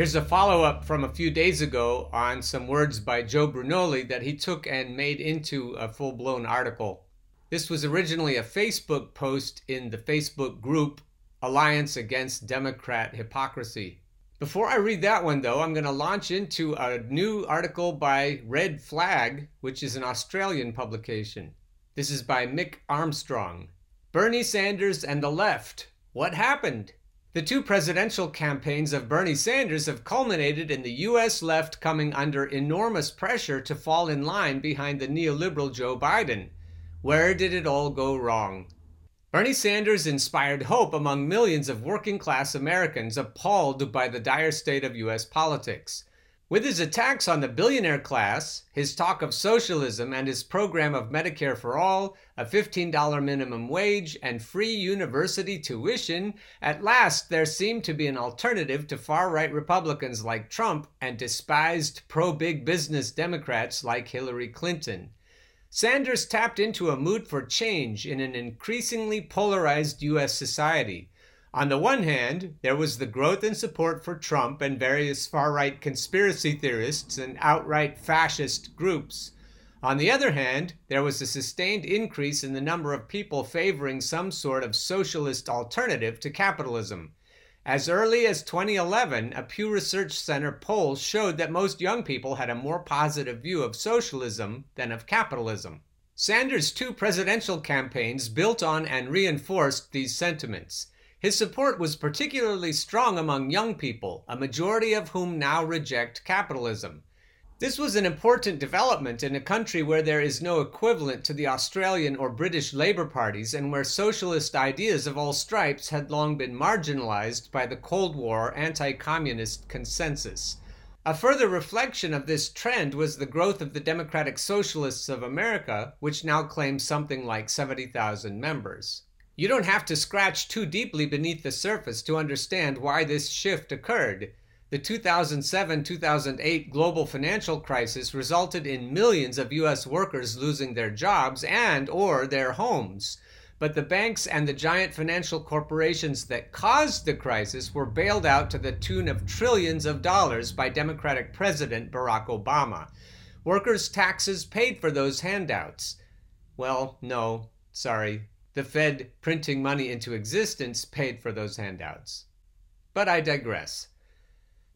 Here's a follow up from a few days ago on some words by Joe Brunoli that he took and made into a full blown article. This was originally a Facebook post in the Facebook group Alliance Against Democrat Hypocrisy. Before I read that one, though, I'm going to launch into a new article by Red Flag, which is an Australian publication. This is by Mick Armstrong. Bernie Sanders and the left. What happened? The two presidential campaigns of Bernie Sanders have culminated in the U.S. left coming under enormous pressure to fall in line behind the neoliberal Joe Biden. Where did it all go wrong? Bernie Sanders inspired hope among millions of working class Americans appalled by the dire state of U.S. politics. With his attacks on the billionaire class, his talk of socialism, and his program of Medicare for all, a $15 minimum wage, and free university tuition, at last there seemed to be an alternative to far right Republicans like Trump and despised pro big business Democrats like Hillary Clinton. Sanders tapped into a mood for change in an increasingly polarized U.S. society. On the one hand, there was the growth in support for Trump and various far right conspiracy theorists and outright fascist groups. On the other hand, there was a sustained increase in the number of people favoring some sort of socialist alternative to capitalism. As early as 2011, a Pew Research Center poll showed that most young people had a more positive view of socialism than of capitalism. Sanders' two presidential campaigns built on and reinforced these sentiments. His support was particularly strong among young people, a majority of whom now reject capitalism. This was an important development in a country where there is no equivalent to the Australian or British Labour parties and where socialist ideas of all stripes had long been marginalized by the Cold War anti communist consensus. A further reflection of this trend was the growth of the Democratic Socialists of America, which now claims something like 70,000 members. You don't have to scratch too deeply beneath the surface to understand why this shift occurred. The 2007 2008 global financial crisis resulted in millions of US workers losing their jobs and or their homes. But the banks and the giant financial corporations that caused the crisis were bailed out to the tune of trillions of dollars by Democratic President Barack Obama. Workers' taxes paid for those handouts. Well, no, sorry. The Fed printing money into existence paid for those handouts. But I digress.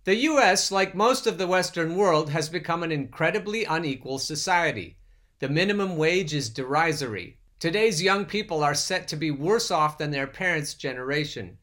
The US, like most of the Western world, has become an incredibly unequal society. The minimum wage is derisory. Today's young people are set to be worse off than their parents' generation.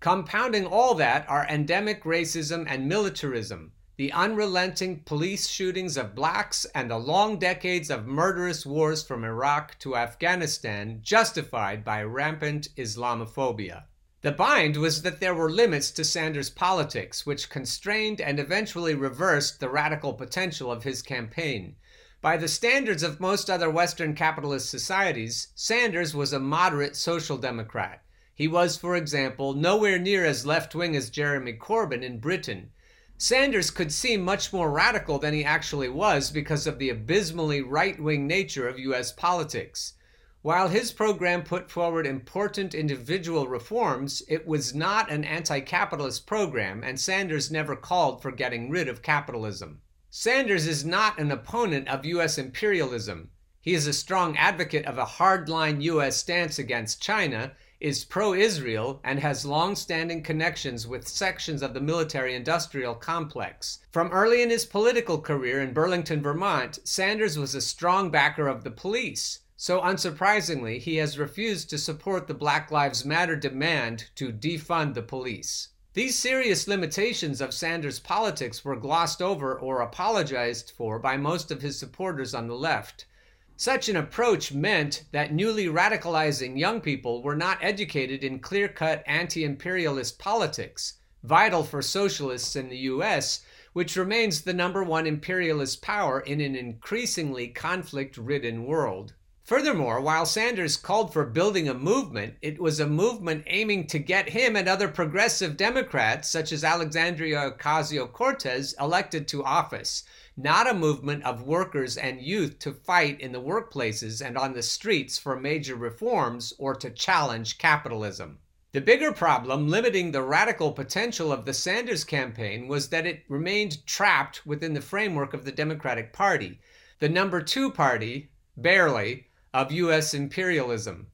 Compounding all that are endemic racism and militarism, the unrelenting police shootings of blacks, and the long decades of murderous wars from Iraq to Afghanistan justified by rampant Islamophobia. The bind was that there were limits to Sanders' politics, which constrained and eventually reversed the radical potential of his campaign. By the standards of most other Western capitalist societies, Sanders was a moderate social democrat. He was, for example, nowhere near as left wing as Jeremy Corbyn in Britain. Sanders could seem much more radical than he actually was because of the abysmally right wing nature of U.S. politics. While his program put forward important individual reforms, it was not an anti capitalist program, and Sanders never called for getting rid of capitalism. Sanders is not an opponent of U.S. imperialism. He is a strong advocate of a hardline U.S. stance against China, is pro Israel, and has long standing connections with sections of the military industrial complex. From early in his political career in Burlington, Vermont, Sanders was a strong backer of the police. So, unsurprisingly, he has refused to support the Black Lives Matter demand to defund the police. These serious limitations of Sanders' politics were glossed over or apologized for by most of his supporters on the left. Such an approach meant that newly radicalizing young people were not educated in clear cut anti imperialist politics, vital for socialists in the US, which remains the number one imperialist power in an increasingly conflict ridden world. Furthermore, while Sanders called for building a movement, it was a movement aiming to get him and other progressive Democrats, such as Alexandria Ocasio Cortez, elected to office, not a movement of workers and youth to fight in the workplaces and on the streets for major reforms or to challenge capitalism. The bigger problem limiting the radical potential of the Sanders campaign was that it remained trapped within the framework of the Democratic Party, the number two party, barely, of U.S. imperialism.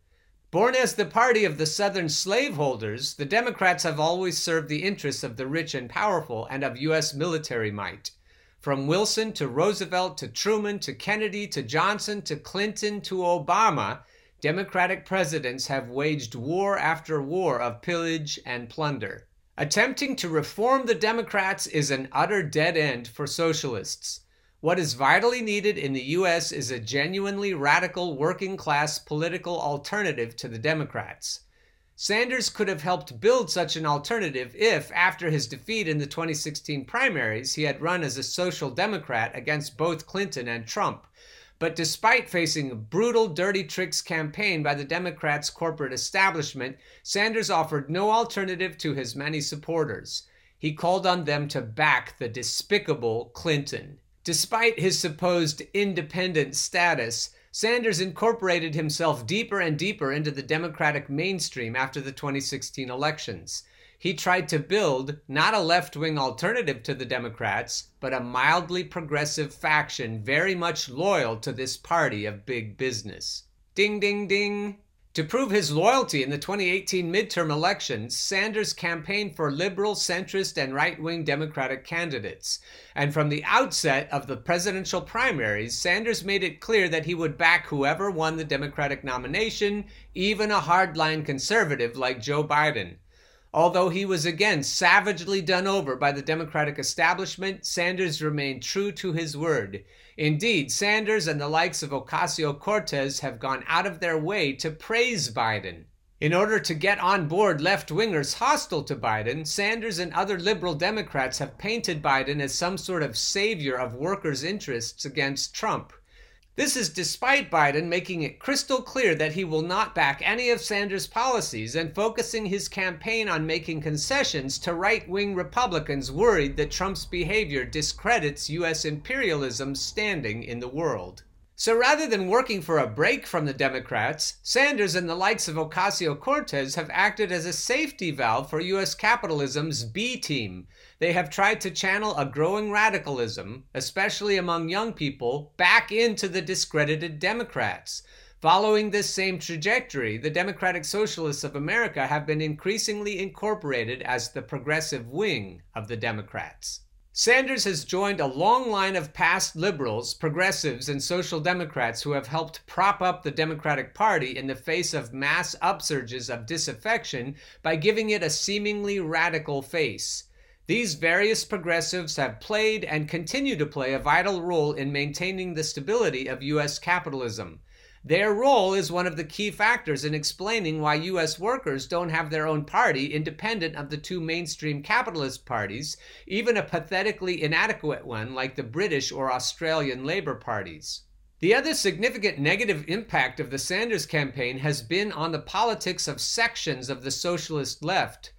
Born as the party of the Southern slaveholders, the Democrats have always served the interests of the rich and powerful and of U.S. military might. From Wilson to Roosevelt to Truman to Kennedy to Johnson to Clinton to Obama, Democratic presidents have waged war after war of pillage and plunder. Attempting to reform the Democrats is an utter dead end for socialists. What is vitally needed in the U.S. is a genuinely radical working class political alternative to the Democrats. Sanders could have helped build such an alternative if, after his defeat in the 2016 primaries, he had run as a social democrat against both Clinton and Trump but despite facing a brutal dirty tricks campaign by the Democrats' corporate establishment, Sanders offered no alternative to his many supporters. He called on them to back the despicable Clinton. Despite his supposed independent status, Sanders incorporated himself deeper and deeper into the Democratic mainstream after the 2016 elections. He tried to build not a left wing alternative to the Democrats, but a mildly progressive faction very much loyal to this party of big business. Ding, ding, ding. To prove his loyalty in the 2018 midterm elections, Sanders campaigned for liberal, centrist, and right wing Democratic candidates. And from the outset of the presidential primaries, Sanders made it clear that he would back whoever won the Democratic nomination, even a hardline conservative like Joe Biden. Although he was again savagely done over by the Democratic establishment, Sanders remained true to his word. Indeed, Sanders and the likes of Ocasio Cortez have gone out of their way to praise Biden. In order to get on board left wingers hostile to Biden, Sanders and other liberal Democrats have painted Biden as some sort of savior of workers' interests against Trump. This is despite Biden making it crystal clear that he will not back any of Sanders' policies and focusing his campaign on making concessions to right wing Republicans worried that Trump's behavior discredits U.S. imperialism's standing in the world. So rather than working for a break from the Democrats, Sanders and the likes of Ocasio Cortez have acted as a safety valve for U.S. capitalism's B team, they have tried to channel a growing radicalism, especially among young people, back into the discredited Democrats. Following this same trajectory, the Democratic Socialists of America have been increasingly incorporated as the progressive wing of the Democrats. Sanders has joined a long line of past liberals, progressives, and social democrats who have helped prop up the Democratic Party in the face of mass upsurges of disaffection by giving it a seemingly radical face. These various progressives have played and continue to play a vital role in maintaining the stability of U.S. capitalism. Their role is one of the key factors in explaining why U.S. workers don't have their own party independent of the two mainstream capitalist parties, even a pathetically inadequate one like the British or Australian Labour parties. The other significant negative impact of the Sanders campaign has been on the politics of sections of the socialist left.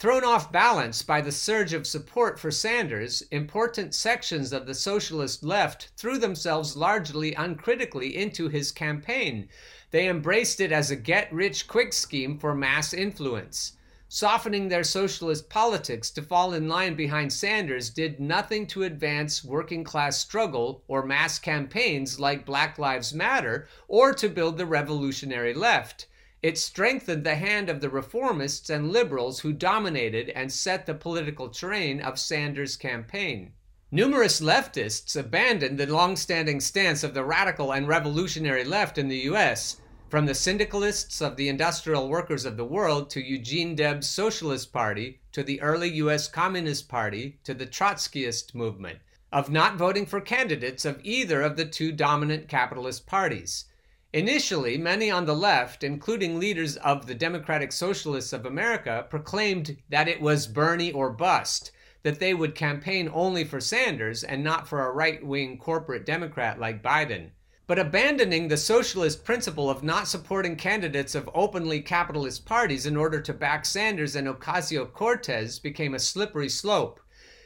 Thrown off balance by the surge of support for Sanders, important sections of the socialist left threw themselves largely uncritically into his campaign. They embraced it as a get rich quick scheme for mass influence. Softening their socialist politics to fall in line behind Sanders did nothing to advance working class struggle or mass campaigns like Black Lives Matter or to build the revolutionary left. It strengthened the hand of the reformists and liberals who dominated and set the political terrain of Sanders' campaign. Numerous leftists abandoned the long-standing stance of the radical and revolutionary left in the US, from the syndicalists of the Industrial Workers of the World to Eugene Debs' Socialist Party to the early US Communist Party to the Trotskyist movement, of not voting for candidates of either of the two dominant capitalist parties. Initially, many on the left, including leaders of the Democratic Socialists of America, proclaimed that it was Bernie or bust, that they would campaign only for Sanders and not for a right wing corporate Democrat like Biden. But abandoning the socialist principle of not supporting candidates of openly capitalist parties in order to back Sanders and Ocasio Cortez became a slippery slope.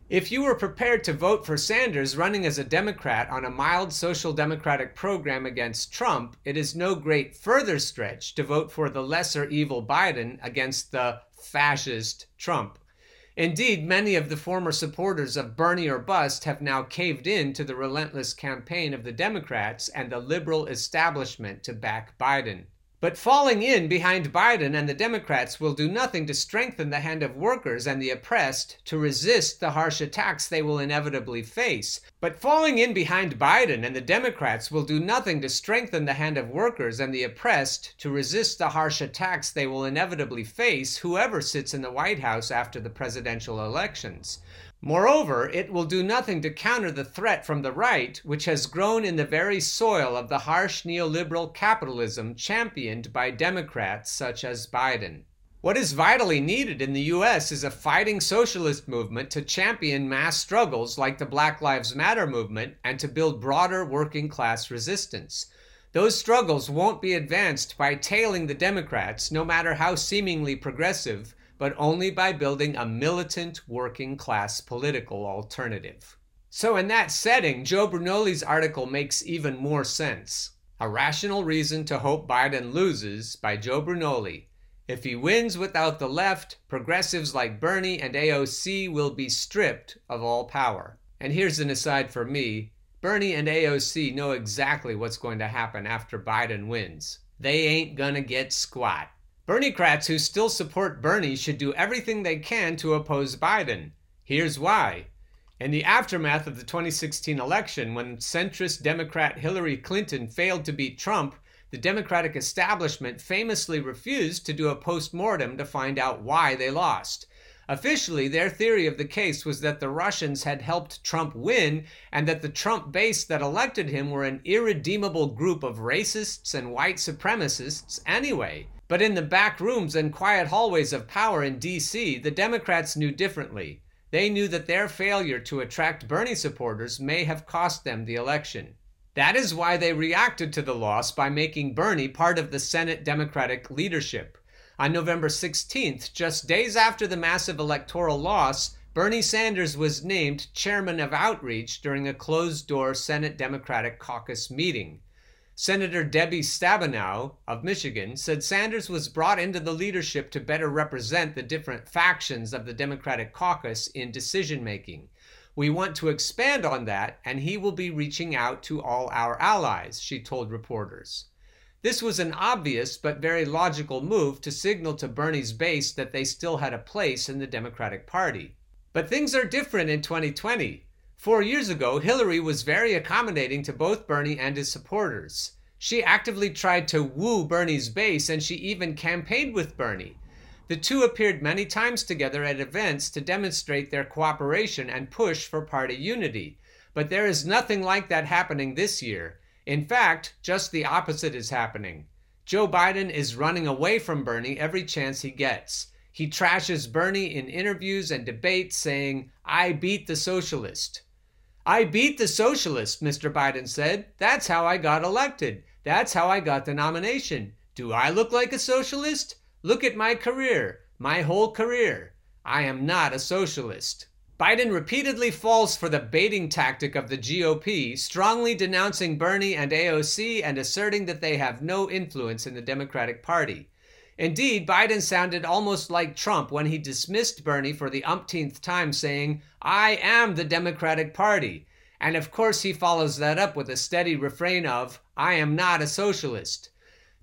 If you were prepared to vote for Sanders running as a Democrat on a mild social democratic program against Trump, it is no great further stretch to vote for the lesser evil Biden against the fascist Trump. Indeed, many of the former supporters of Bernie or bust have now caved in to the relentless campaign of the Democrats and the liberal establishment to back Biden. But falling in behind Biden and the Democrats will do nothing to strengthen the hand of workers and the oppressed to resist the harsh attacks they will inevitably face. But falling in behind Biden and the Democrats will do nothing to strengthen the hand of workers and the oppressed to resist the harsh attacks they will inevitably face, whoever sits in the White House after the presidential elections. Moreover, it will do nothing to counter the threat from the right, which has grown in the very soil of the harsh neoliberal capitalism championed by Democrats such as Biden. What is vitally needed in the US is a fighting socialist movement to champion mass struggles like the Black Lives Matter movement and to build broader working class resistance. Those struggles won't be advanced by tailing the Democrats, no matter how seemingly progressive, but only by building a militant working class political alternative. So, in that setting, Joe Brunoli's article makes even more sense. A Rational Reason to Hope Biden Loses by Joe Brunoli. If he wins without the left, progressives like Bernie and AOC will be stripped of all power. And here's an aside for me Bernie and AOC know exactly what's going to happen after Biden wins. They ain't gonna get squat. Berniecrats who still support Bernie should do everything they can to oppose Biden. Here's why. In the aftermath of the 2016 election, when centrist Democrat Hillary Clinton failed to beat Trump, the Democratic establishment famously refused to do a post mortem to find out why they lost. Officially, their theory of the case was that the Russians had helped Trump win and that the Trump base that elected him were an irredeemable group of racists and white supremacists anyway. But in the back rooms and quiet hallways of power in D.C., the Democrats knew differently. They knew that their failure to attract Bernie supporters may have cost them the election. That is why they reacted to the loss by making Bernie part of the Senate Democratic leadership. On November 16th, just days after the massive electoral loss, Bernie Sanders was named chairman of outreach during a closed door Senate Democratic caucus meeting. Senator Debbie Stabenow of Michigan said Sanders was brought into the leadership to better represent the different factions of the Democratic caucus in decision making. We want to expand on that, and he will be reaching out to all our allies, she told reporters. This was an obvious but very logical move to signal to Bernie's base that they still had a place in the Democratic Party. But things are different in 2020. Four years ago, Hillary was very accommodating to both Bernie and his supporters. She actively tried to woo Bernie's base and she even campaigned with Bernie. The two appeared many times together at events to demonstrate their cooperation and push for party unity. But there is nothing like that happening this year. In fact, just the opposite is happening. Joe Biden is running away from Bernie every chance he gets. He trashes Bernie in interviews and debates, saying, I beat the socialist. I beat the socialists, Mr. Biden said. That's how I got elected. That's how I got the nomination. Do I look like a socialist? Look at my career, my whole career. I am not a socialist. Biden repeatedly falls for the baiting tactic of the GOP, strongly denouncing Bernie and AOC and asserting that they have no influence in the Democratic Party. Indeed, Biden sounded almost like Trump when he dismissed Bernie for the umpteenth time, saying, I am the Democratic Party. And of course, he follows that up with a steady refrain of, I am not a socialist.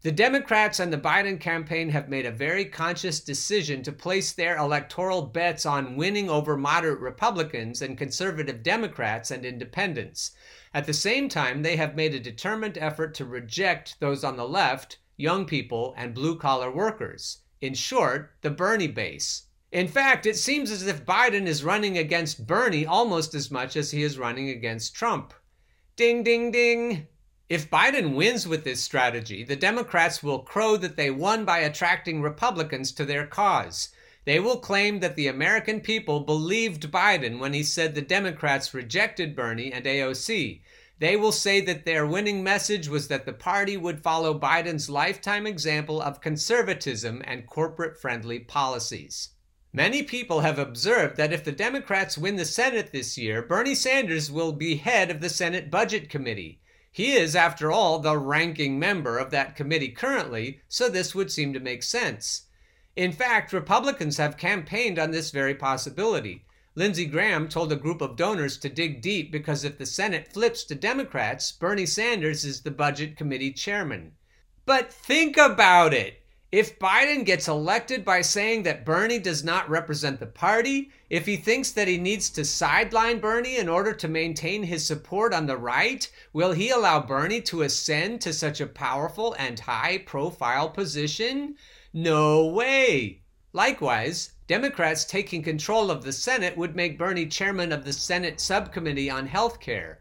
The Democrats and the Biden campaign have made a very conscious decision to place their electoral bets on winning over moderate Republicans and conservative Democrats and independents. At the same time, they have made a determined effort to reject those on the left young people, and blue collar workers. In short, the Bernie base. In fact, it seems as if Biden is running against Bernie almost as much as he is running against Trump. Ding, ding, ding. If Biden wins with this strategy, the Democrats will crow that they won by attracting Republicans to their cause. They will claim that the American people believed Biden when he said the Democrats rejected Bernie and AOC, they will say that their winning message was that the party would follow Biden's lifetime example of conservatism and corporate friendly policies. Many people have observed that if the Democrats win the Senate this year, Bernie Sanders will be head of the Senate Budget Committee. He is, after all, the ranking member of that committee currently, so this would seem to make sense. In fact, Republicans have campaigned on this very possibility. Lindsey Graham told a group of donors to dig deep because if the Senate flips to Democrats, Bernie Sanders is the Budget Committee chairman. But think about it. If Biden gets elected by saying that Bernie does not represent the party, if he thinks that he needs to sideline Bernie in order to maintain his support on the right, will he allow Bernie to ascend to such a powerful and high profile position? No way. Likewise, Democrats taking control of the Senate would make Bernie chairman of the Senate subcommittee on health care.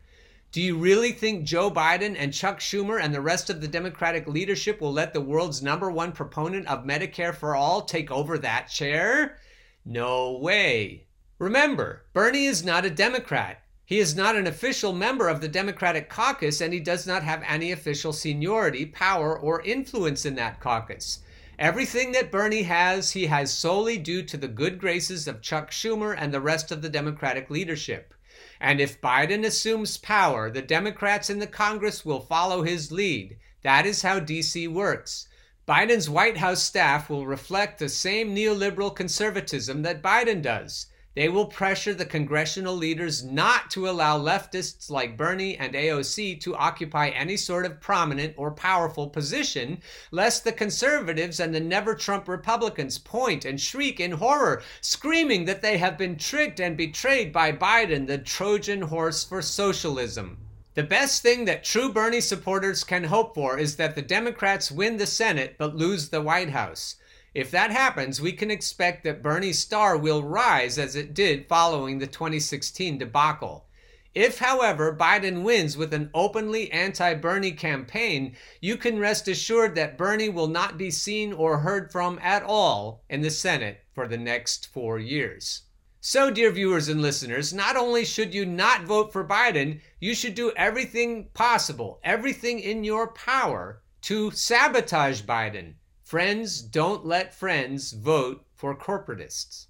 Do you really think Joe Biden and Chuck Schumer and the rest of the Democratic leadership will let the world's number one proponent of Medicare for all take over that chair? No way. Remember, Bernie is not a Democrat. He is not an official member of the Democratic caucus and he does not have any official seniority, power, or influence in that caucus. Everything that Bernie has, he has solely due to the good graces of Chuck Schumer and the rest of the Democratic leadership. And if Biden assumes power, the Democrats in the Congress will follow his lead. That is how DC works. Biden's White House staff will reflect the same neoliberal conservatism that Biden does. They will pressure the congressional leaders not to allow leftists like Bernie and AOC to occupy any sort of prominent or powerful position, lest the conservatives and the never Trump Republicans point and shriek in horror, screaming that they have been tricked and betrayed by Biden, the Trojan horse for socialism. The best thing that true Bernie supporters can hope for is that the Democrats win the Senate but lose the White House. If that happens, we can expect that Bernie's star will rise as it did following the 2016 debacle. If, however, Biden wins with an openly anti Bernie campaign, you can rest assured that Bernie will not be seen or heard from at all in the Senate for the next four years. So, dear viewers and listeners, not only should you not vote for Biden, you should do everything possible, everything in your power to sabotage Biden Friends don't let friends vote for corporatists.